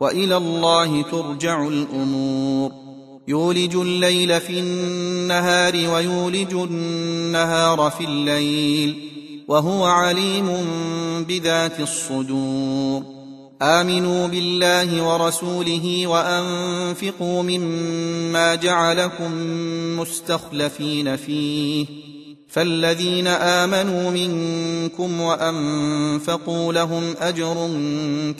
وإلى الله ترجع الأمور. يولج الليل في النهار ويولج النهار في الليل وهو عليم بذات الصدور. آمنوا بالله ورسوله وأنفقوا مما جعلكم مستخلفين فيه. فالذين آمنوا منكم وأنفقوا لهم أجر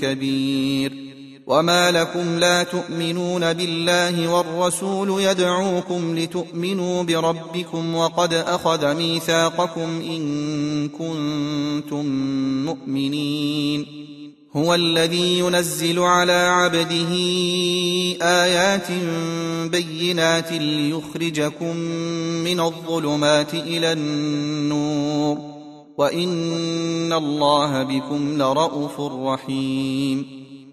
كبير. وما لكم لا تؤمنون بالله والرسول يدعوكم لتؤمنوا بربكم وقد اخذ ميثاقكم ان كنتم مؤمنين. هو الذي ينزل على عبده ايات بينات ليخرجكم من الظلمات إلى النور. وان الله بكم لرءوف رحيم.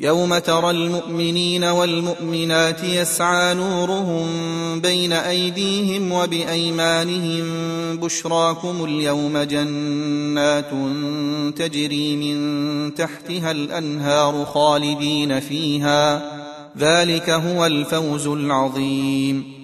يوم ترى المؤمنين والمؤمنات يسعى نورهم بين أيديهم وبأيمانهم بشراكم اليوم جنات تجري من تحتها الأنهار خالدين فيها. ذلك هو الفوز العظيم.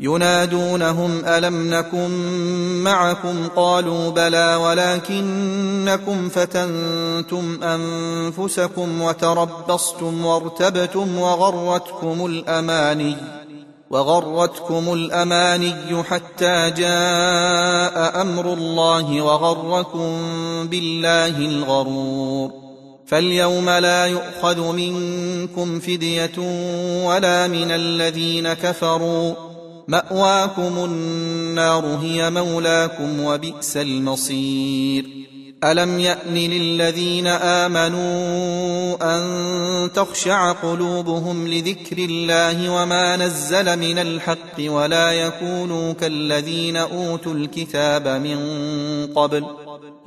ينادونهم ألم نكن معكم؟ قالوا بلى ولكنكم فتنتم أنفسكم وتربصتم وارتبتم وغرتكم الأماني وغرتكم الأماني حتى جاء أمر الله وغركم بالله الغرور. فاليوم لا يؤخذ منكم فدية ولا من الذين كفروا. مأواكم النار هي مولاكم وبئس المصير. ألم يأن للذين آمنوا أن تخشع قلوبهم لذكر الله وما نزل من الحق ولا يكونوا كالذين أوتوا الكتاب من قبل؟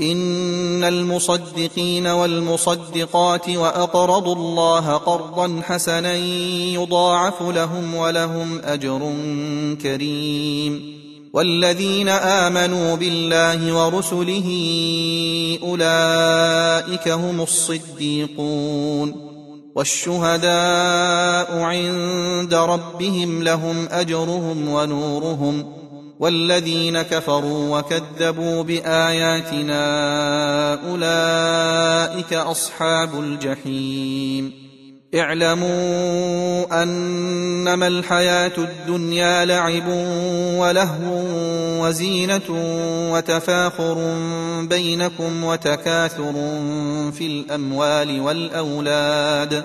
إن المصدقين والمصدقات وأقرضوا الله قرضا حسنا يضاعف لهم ولهم أجر كريم. والذين آمنوا بالله ورسله أولئك هم الصديقون. والشهداء عند ربهم لهم أجرهم ونورهم. والذين كفروا وكذبوا بآياتنا أولئك أصحاب الجحيم. اعلموا أنما الحياة الدنيا لعب ولهو وزينة وتفاخر بينكم وتكاثر في الأموال والأولاد.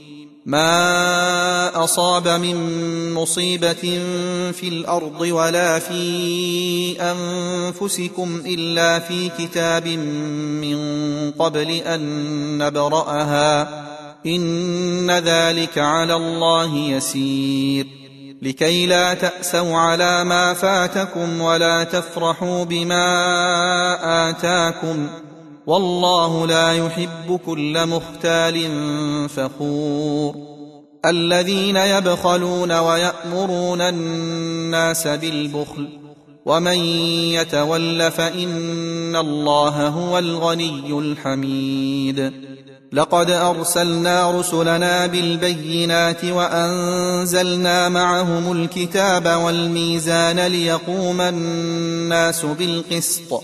ما اصاب من مصيبه في الأرض ولا في انفسكم الا في كتاب من قبل ان نبراها ان ذلك على الله يسير لكي لا تاسوا على ما فاتكم ولا تفرحوا بما اتاكم والله لا يحب كل مختال فخور. الذين يبخلون ويأمرون الناس بالبخل ومن يتول فإن الله هو الغني الحميد. لقد أرسلنا رسلنا بالبينات وأنزلنا معهم الكتاب والميزان ليقوم الناس بالقسط.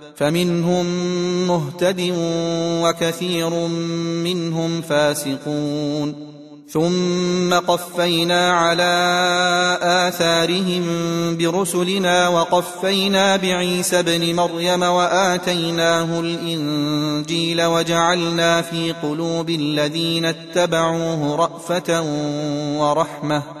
فمنهم مهتد وكثير منهم فاسقون. ثم قفينا على آثارهم برسلنا وقفينا بعيسى ابن مريم وآتيناه الإنجيل وجعلنا في قلوب الذين اتبعوه رأفة ورحمة.